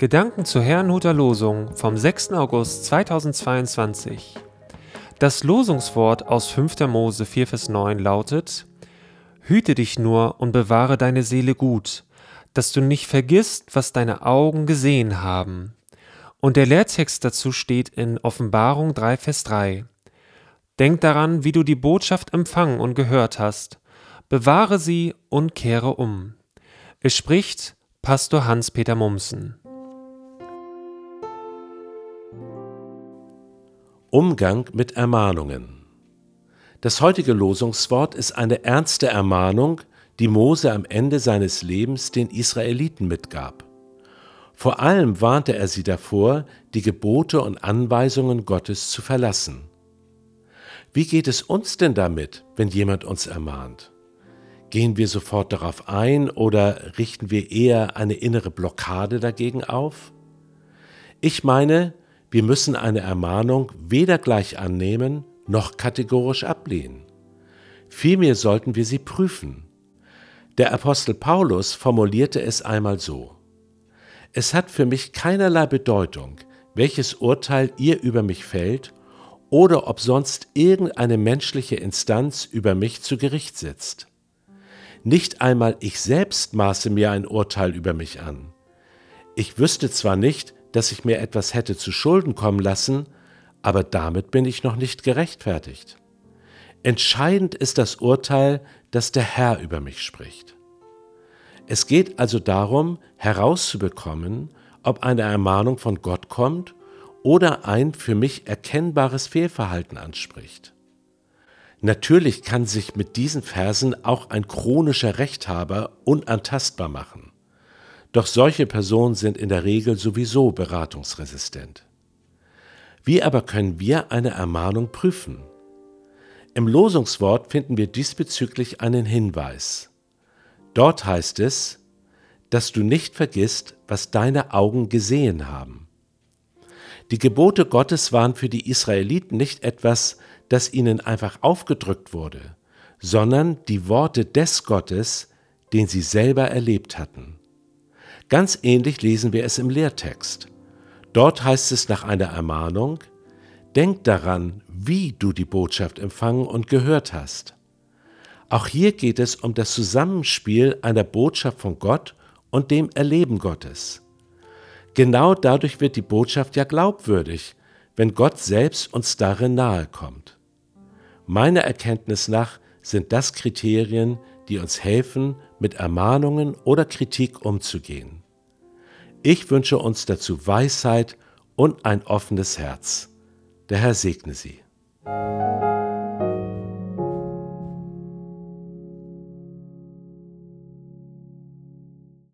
Gedanken zur Herrnhuter Losung vom 6. August 2022. Das Losungswort aus 5. Mose 4, Vers 9 lautet: Hüte dich nur und bewahre deine Seele gut, dass du nicht vergisst, was deine Augen gesehen haben. Und der Lehrtext dazu steht in Offenbarung 3, Vers 3. Denk daran, wie du die Botschaft empfangen und gehört hast. Bewahre sie und kehre um. Es spricht Pastor Hans-Peter Mumsen. Umgang mit Ermahnungen. Das heutige Losungswort ist eine ernste Ermahnung, die Mose am Ende seines Lebens den Israeliten mitgab. Vor allem warnte er sie davor, die Gebote und Anweisungen Gottes zu verlassen. Wie geht es uns denn damit, wenn jemand uns ermahnt? Gehen wir sofort darauf ein oder richten wir eher eine innere Blockade dagegen auf? Ich meine, wir müssen eine Ermahnung weder gleich annehmen noch kategorisch ablehnen. Vielmehr sollten wir sie prüfen. Der Apostel Paulus formulierte es einmal so. Es hat für mich keinerlei Bedeutung, welches Urteil ihr über mich fällt oder ob sonst irgendeine menschliche Instanz über mich zu Gericht sitzt. Nicht einmal ich selbst maße mir ein Urteil über mich an. Ich wüsste zwar nicht, dass ich mir etwas hätte zu Schulden kommen lassen, aber damit bin ich noch nicht gerechtfertigt. Entscheidend ist das Urteil, das der Herr über mich spricht. Es geht also darum, herauszubekommen, ob eine Ermahnung von Gott kommt oder ein für mich erkennbares Fehlverhalten anspricht. Natürlich kann sich mit diesen Versen auch ein chronischer Rechthaber unantastbar machen. Doch solche Personen sind in der Regel sowieso beratungsresistent. Wie aber können wir eine Ermahnung prüfen? Im Losungswort finden wir diesbezüglich einen Hinweis. Dort heißt es, dass du nicht vergisst, was deine Augen gesehen haben. Die Gebote Gottes waren für die Israeliten nicht etwas, das ihnen einfach aufgedrückt wurde, sondern die Worte des Gottes, den sie selber erlebt hatten. Ganz ähnlich lesen wir es im Lehrtext. Dort heißt es nach einer Ermahnung, Denk daran, wie du die Botschaft empfangen und gehört hast. Auch hier geht es um das Zusammenspiel einer Botschaft von Gott und dem Erleben Gottes. Genau dadurch wird die Botschaft ja glaubwürdig, wenn Gott selbst uns darin nahe kommt. Meiner Erkenntnis nach sind das Kriterien, die uns helfen, mit Ermahnungen oder Kritik umzugehen. Ich wünsche uns dazu Weisheit und ein offenes Herz. Der Herr segne Sie.